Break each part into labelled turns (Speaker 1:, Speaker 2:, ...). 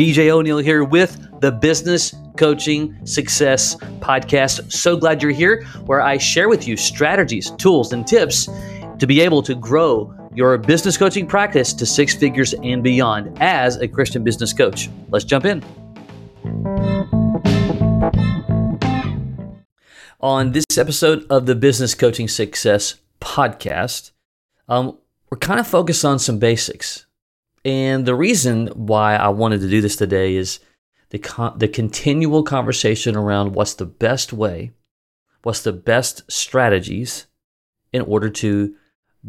Speaker 1: BJ O'Neill here with the Business Coaching Success Podcast. So glad you're here, where I share with you strategies, tools, and tips to be able to grow your business coaching practice to six figures and beyond as a Christian business coach. Let's jump in. On this episode of the Business Coaching Success Podcast, um, we're kind of focused on some basics. And the reason why I wanted to do this today is the con- the continual conversation around what's the best way, what's the best strategies in order to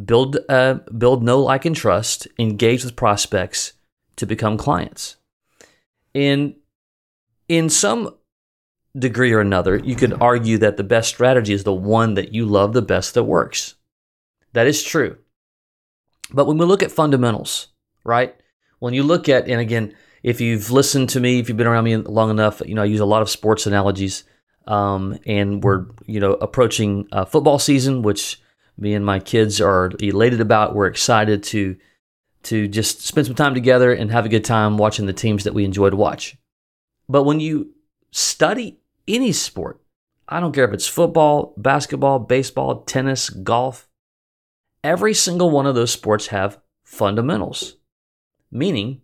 Speaker 1: build uh, build know like and trust, engage with prospects to become clients. In in some degree or another, you could argue that the best strategy is the one that you love the best that works. That is true. But when we look at fundamentals, right? When you look at, and again, if you've listened to me, if you've been around me long enough, you know, I use a lot of sports analogies. Um, and we're, you know, approaching uh, football season, which me and my kids are elated about. We're excited to to just spend some time together and have a good time watching the teams that we enjoy to watch. But when you study any sport, I don't care if it's football, basketball, baseball, tennis, golf, every single one of those sports have fundamentals. Meaning,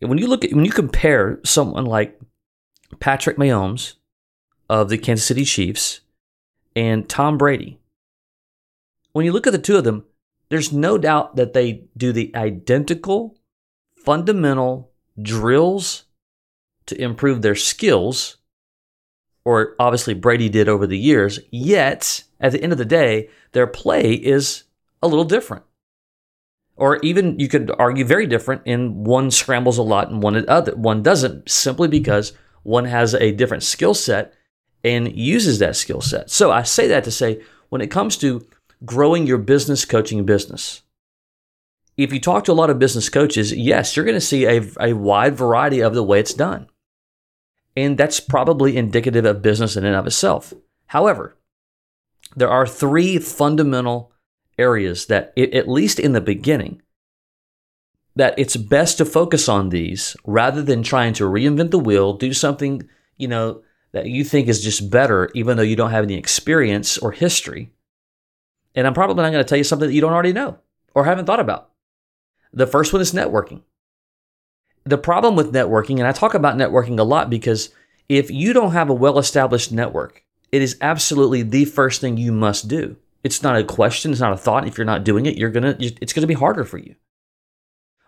Speaker 1: when you look at when you compare someone like Patrick Mahomes of the Kansas City Chiefs and Tom Brady, when you look at the two of them, there's no doubt that they do the identical fundamental drills to improve their skills, or obviously Brady did over the years, yet at the end of the day, their play is a little different or even you could argue very different in one scrambles a lot and one other one doesn't simply because one has a different skill set and uses that skill set. So I say that to say when it comes to growing your business coaching business, if you talk to a lot of business coaches, yes, you're going to see a, a wide variety of the way it's done. And that's probably indicative of business in and of itself. However, there are three fundamental areas that, it, at least in the beginning, that it's best to focus on these rather than trying to reinvent the wheel, do something, you know, that you think is just better, even though you don't have any experience or history. And I'm probably not going to tell you something that you don't already know or haven't thought about. The first one is networking. The problem with networking, and I talk about networking a lot because if you don't have a well established network, it is absolutely the first thing you must do. It's not a question. It's not a thought. If you're not doing it, you're gonna. It's gonna be harder for you.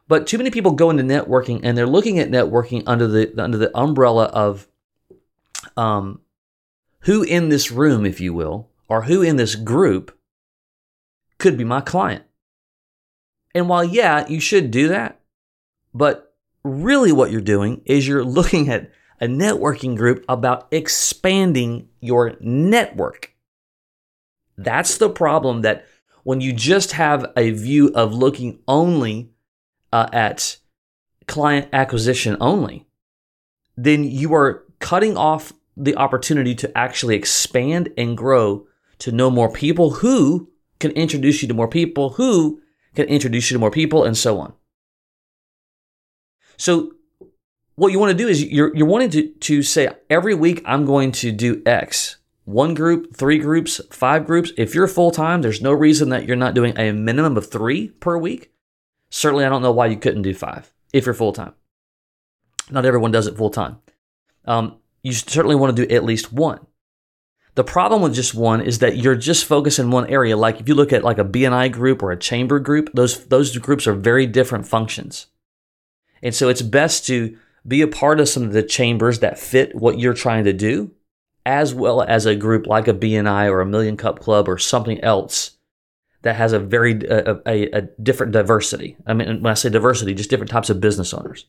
Speaker 1: But too many people go into networking and they're looking at networking under the under the umbrella of, um, who in this room, if you will, or who in this group could be my client. And while yeah, you should do that, but really what you're doing is you're looking at a networking group about expanding your network. That's the problem that when you just have a view of looking only uh, at client acquisition only, then you are cutting off the opportunity to actually expand and grow to know more people who can introduce you to more people who can introduce you to more people and so on. So what you want to do is you're, you're wanting to, to say every week I'm going to do X one group, three groups, five groups. If you're full time, there's no reason that you're not doing a minimum of three per week. Certainly, I don't know why you couldn't do five if you're full time. Not everyone does it full time. Um, you certainly want to do at least one. The problem with just one is that you're just focused in one area. Like if you look at like a BNI group or a chamber group, those those groups are very different functions. And so it's best to be a part of some of the chambers that fit what you're trying to do as well as a group like a BNI or a Million Cup Club or something else that has a very uh, a, a, a, different diversity. I mean, when I say diversity, just different types of business owners.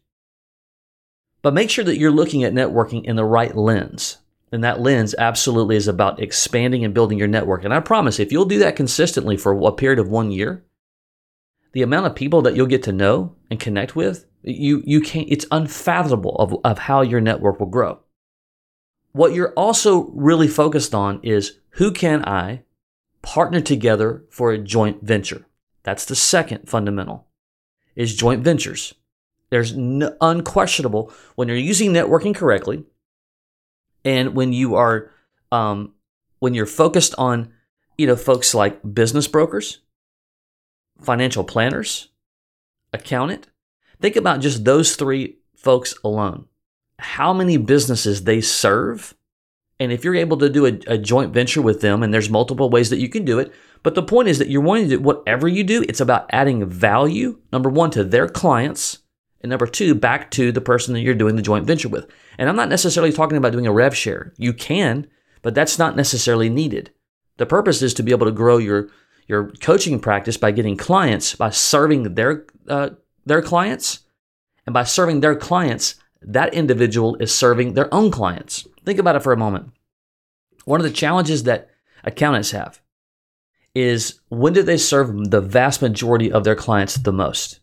Speaker 1: But make sure that you're looking at networking in the right lens. And that lens absolutely is about expanding and building your network. And I promise, if you'll do that consistently for a period of one year, the amount of people that you'll get to know and connect with, you you can't. It's unfathomable of, of how your network will grow. What you're also really focused on is who can I partner together for a joint venture? That's the second fundamental is joint ventures. There's no, unquestionable when you're using networking correctly, and when you are um, when you're focused on you know folks like business brokers, financial planners, accountant. Think about just those three folks alone. How many businesses they serve and if you're able to do a, a, joint venture with them, and there's multiple ways that you can do it, but the point is that you're wanting to do whatever you do, it's about adding value, number one, to their clients, and number two, back to the person that you're doing the joint venture with. And I'm not necessarily talking about doing a rev share. You can, but that's not necessarily needed. The purpose is to be able to grow your your coaching practice by getting clients, by serving their uh, their clients, and by serving their clients, that individual is serving their own clients. Think about it for a moment. One of the challenges that accountants have is when do they serve the vast majority of their clients the most?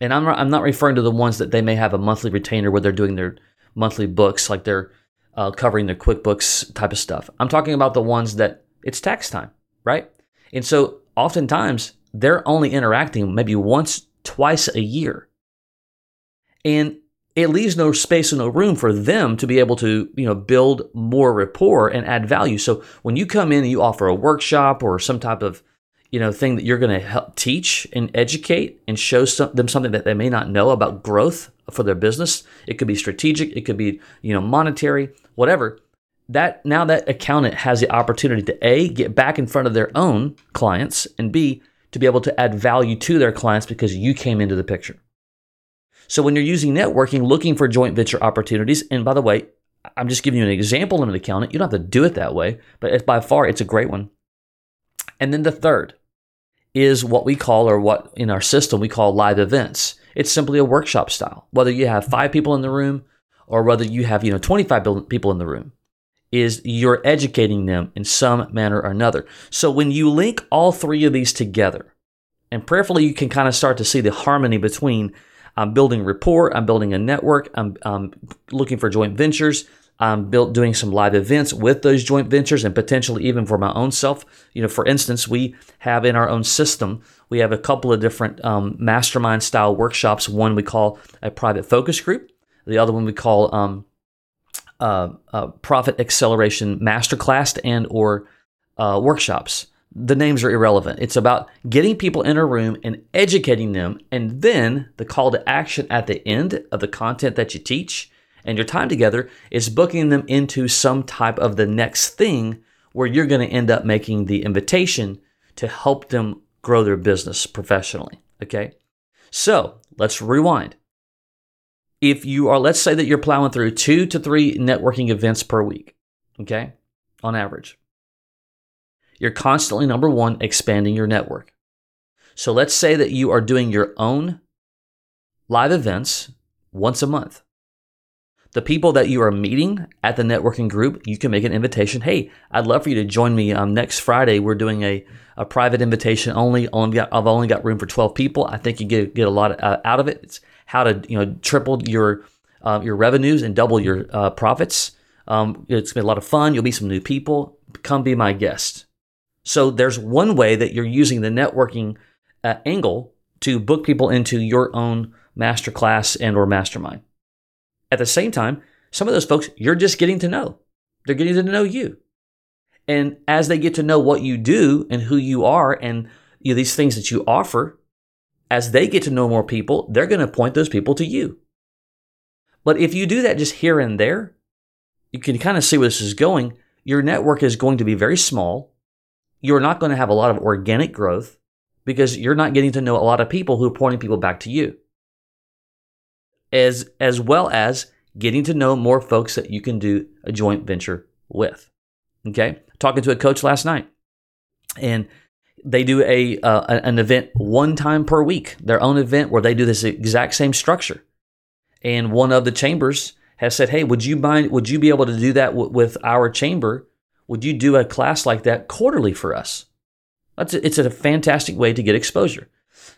Speaker 1: And I'm, I'm not referring to the ones that they may have a monthly retainer where they're doing their monthly books, like they're uh, covering their QuickBooks type of stuff. I'm talking about the ones that it's tax time, right? And so oftentimes they're only interacting maybe once, twice a year. And it leaves no space and no room for them to be able to, you know, build more rapport and add value. So when you come in and you offer a workshop or some type of, you know, thing that you're going to help teach and educate and show some, them something that they may not know about growth for their business, it could be strategic, it could be, you know, monetary, whatever. That now that accountant has the opportunity to A, get back in front of their own clients and B, to be able to add value to their clients because you came into the picture. So when you're using networking, looking for joint venture opportunities, and by the way, I'm just giving you an example an accountant. You don't have to do it that way, but it's by far it's a great one. And then the third is what we call, or what in our system we call live events. It's simply a workshop style. Whether you have five people in the room or whether you have you know 25 people in the room, is you're educating them in some manner or another. So when you link all three of these together, and prayerfully you can kind of start to see the harmony between I'm building rapport. I'm building a network. I'm, I'm looking for joint ventures. I'm built doing some live events with those joint ventures and potentially even for my own self. You know, for instance, we have in our own system, we have a couple of different um, mastermind style workshops. One we call a private focus group. The other one we call um, uh, uh, profit acceleration masterclass and or uh, workshops the names are irrelevant. It's about getting people in a room and educating them. And then the call to action at the end of the content that you teach and your time together is booking them into some type of the next thing where you're going to end up making the invitation to help them grow their business professionally. Okay. So let's rewind. If you are, let's say that you're plowing through two to three networking events per week, okay, on average you're constantly, number one, expanding your network. So let's say that you are doing your own live events once a month. The people that you are meeting at the networking group, you can make an invitation. Hey, I'd love for you to join me um, next Friday. We're doing a, a private invitation only. only got, I've only got room for 12 people. I think you get, get a lot uh, out of it. It's how to you know triple your uh, your revenues and double your uh, profits. Um, it's been a lot of fun. You'll meet some new people. Come be my guest. So there's one way that you're using the networking uh, angle to book people into your own masterclass and or mastermind. At the same time, some of those folks you're just getting to know. They're getting to know you. And as they get to know what you do and who you are and you know, these things that you offer, as they get to know more people, they're going to point those people to you. But if you do that just here and there, you can kind of see where this is going. Your network is going to be very small you're not going to have a lot of organic growth because you're not getting to know a lot of people who are pointing people back to you. As, as well as getting to know more folks that you can do a joint venture with. Okay. Talking to a coach last night and they do a uh, an event one time per week, their own event where they do this exact same structure. And one of the chambers has said, "Hey, would you mind? Would you be able to do that w- with our chamber would you do a class like that quarterly for us? That's a, it's a fantastic way to get exposure.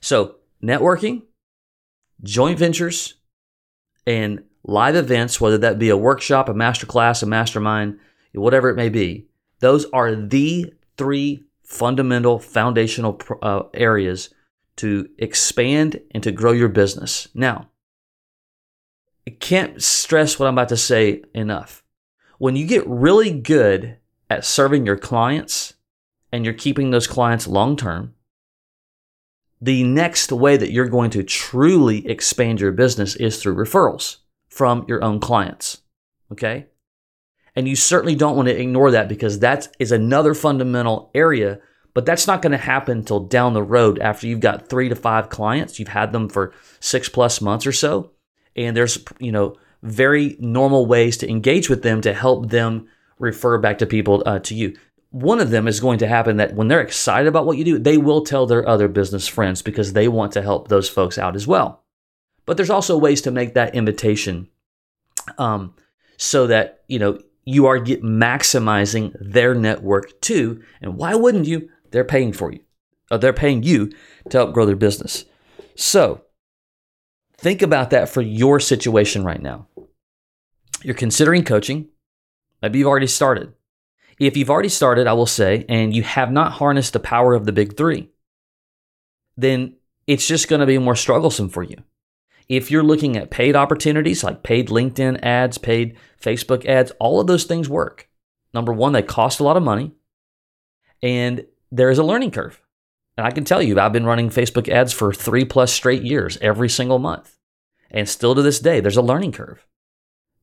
Speaker 1: So, networking, joint ventures, and live events, whether that be a workshop, a masterclass, a mastermind, whatever it may be, those are the three fundamental foundational uh, areas to expand and to grow your business. Now, I can't stress what I'm about to say enough. When you get really good at serving your clients and you're keeping those clients long term, the next way that you're going to truly expand your business is through referrals from your own clients. Okay? And you certainly don't want to ignore that because that is another fundamental area, but that's not going to happen until down the road after you've got three to five clients. You've had them for six plus months or so. And there's, you know, very normal ways to engage with them to help them refer back to people uh, to you. One of them is going to happen that when they're excited about what you do, they will tell their other business friends because they want to help those folks out as well. But there's also ways to make that invitation um, so that, you know, you are maximizing their network too. And why wouldn't you? They're paying for you. Or they're paying you to help grow their business. So think about that for your situation right now. You're considering coaching. Maybe you've already started. If you've already started, I will say, and you have not harnessed the power of the big three, then it's just going to be more strugglesome for you. If you're looking at paid opportunities like paid LinkedIn ads, paid Facebook ads, all of those things work. Number one, they cost a lot of money and there is a learning curve. And I can tell you, I've been running Facebook ads for three plus straight years every single month. And still to this day, there's a learning curve.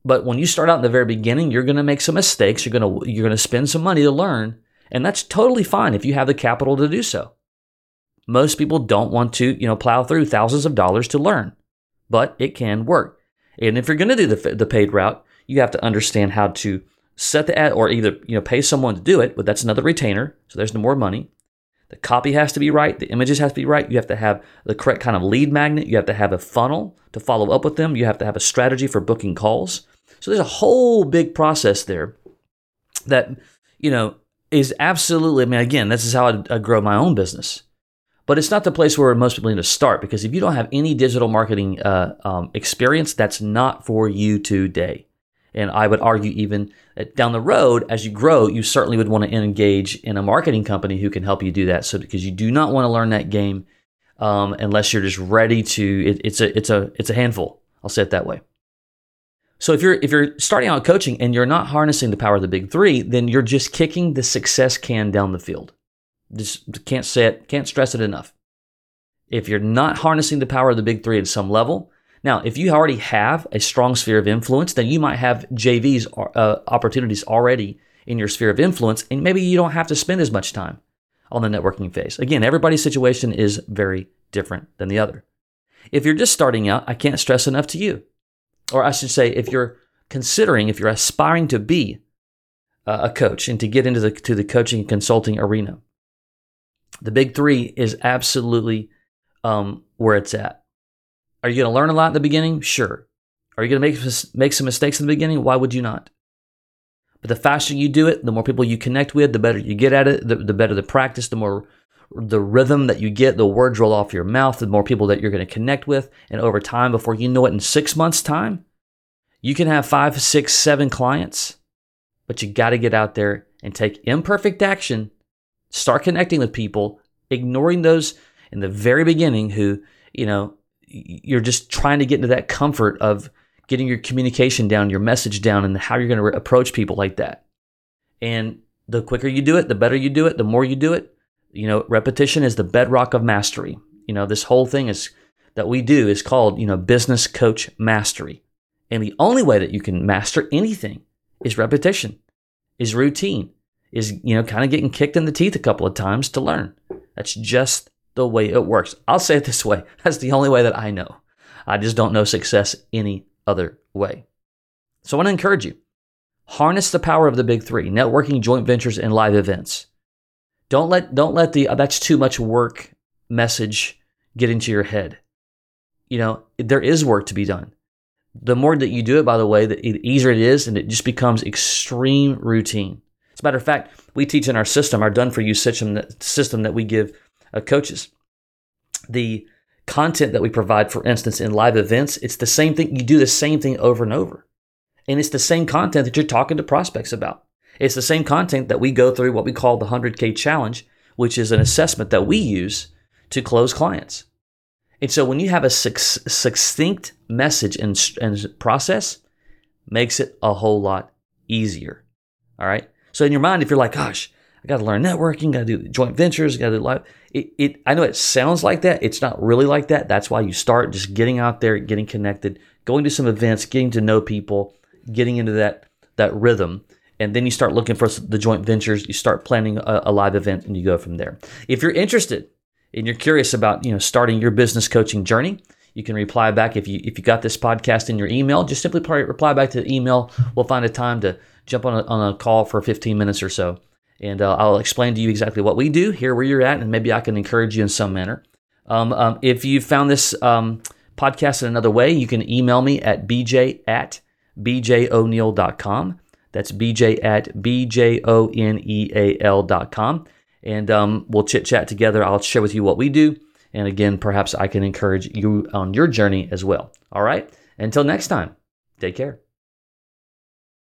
Speaker 1: But when you start out in the very beginning, you're going to make some mistakes. You're going to, you're going to spend some money to learn. And that's totally fine if you have the capital to do so. Most people don't want to, you know, plow through thousands of dollars to learn but it can work. And if you're going to do the, the paid route, you have to understand how to set the ad or either you know pay someone to do it, but that's another retainer, so there's no more money. The copy has to be right, the images have to be right. You have to have the correct kind of lead magnet. You have to have a funnel to follow up with them. You have to have a strategy for booking calls. So there's a whole big process there that you know is absolutely. I mean, again, this is how I, I grow my own business but it's not the place where most people need to start because if you don't have any digital marketing uh, um, experience, that's not for you today. And I would argue even that down the road, as you grow, you certainly would want to engage in a marketing company who can help you do that. So because you do not want to learn that game um, unless you're just ready to. It, it's a it's a it's a handful. I'll say it that way. So if you're if you're starting out coaching and you're not harnessing the power of the big three, then you're just kicking the success can down the field. Just can't say it, can't stress it enough. If you're not harnessing the power of the big three at some level, now, if you already have a strong sphere of influence, then you might have JVs uh, opportunities already in your sphere of influence, and maybe you don't have to spend as much time on the networking phase. Again, everybody's situation is very different than the other. If you're just starting out, I can't stress enough to you, or I should say, if you're considering, if you're aspiring to be a coach and to get into the to the coaching and consulting arena, the big three is absolutely um, where it's at. Are you going to learn a lot in the beginning? Sure. Are you going to make make some mistakes in the beginning? Why would you not? But the faster you do it, the more people you connect with, the better you get at it, the, the better the practice, the more the rhythm that you get, the words roll off your mouth, the more people that you're going to connect with. And over time, before you know it, in six months' time, you can have five, six, seven clients. But you got to get out there and take imperfect action Start connecting with people, ignoring those in the very beginning who, you know, you're just trying to get into that comfort of getting your communication down, your message down, and how you're going to re- approach people like that. And the quicker you do it, the better you do it, the more you do it. You know, repetition is the bedrock of mastery. You know, this whole thing is that we do is called, you know, business coach mastery. And the only way that you can master anything is repetition, is routine, is, you know, kind of getting kicked in the teeth a couple of times to learn. That's just the way it works. I'll say it this way that's the only way that I know. I just don't know success any other way. So I want to encourage you harness the power of the big three networking, joint ventures, and live events. Don't let, don't let the that's too much work message get into your head. You know, there is work to be done. The more that you do it, by the way, the easier it is, and it just becomes extreme routine. As a matter of fact, we teach in our system, our done for you system that, system that we give uh, coaches. The content that we provide, for instance, in live events, it's the same thing. You do the same thing over and over. And it's the same content that you're talking to prospects about. It's the same content that we go through what we call the 100K challenge, which is an assessment that we use to close clients. And so when you have a succinct message and, and process makes it a whole lot easier. All right. So in your mind, if you're like, gosh, I got to learn networking, got to do joint ventures, got to do live. It, it, I know it sounds like that. It's not really like that. That's why you start just getting out there, getting connected, going to some events, getting to know people, getting into that that rhythm, and then you start looking for the joint ventures. You start planning a, a live event, and you go from there. If you're interested and you're curious about you know starting your business coaching journey, you can reply back if you if you got this podcast in your email. Just simply reply back to the email. We'll find a time to jump on a, on a call for 15 minutes or so, and uh, I'll explain to you exactly what we do, here where you're at, and maybe I can encourage you in some manner. Um, um, if you found this um, podcast in another way, you can email me at bj at bjoneal.com. That's bj at bjoneal.com. And um, we'll chit chat together. I'll share with you what we do. And again, perhaps I can encourage you on your journey as well. All right. Until next time, take care.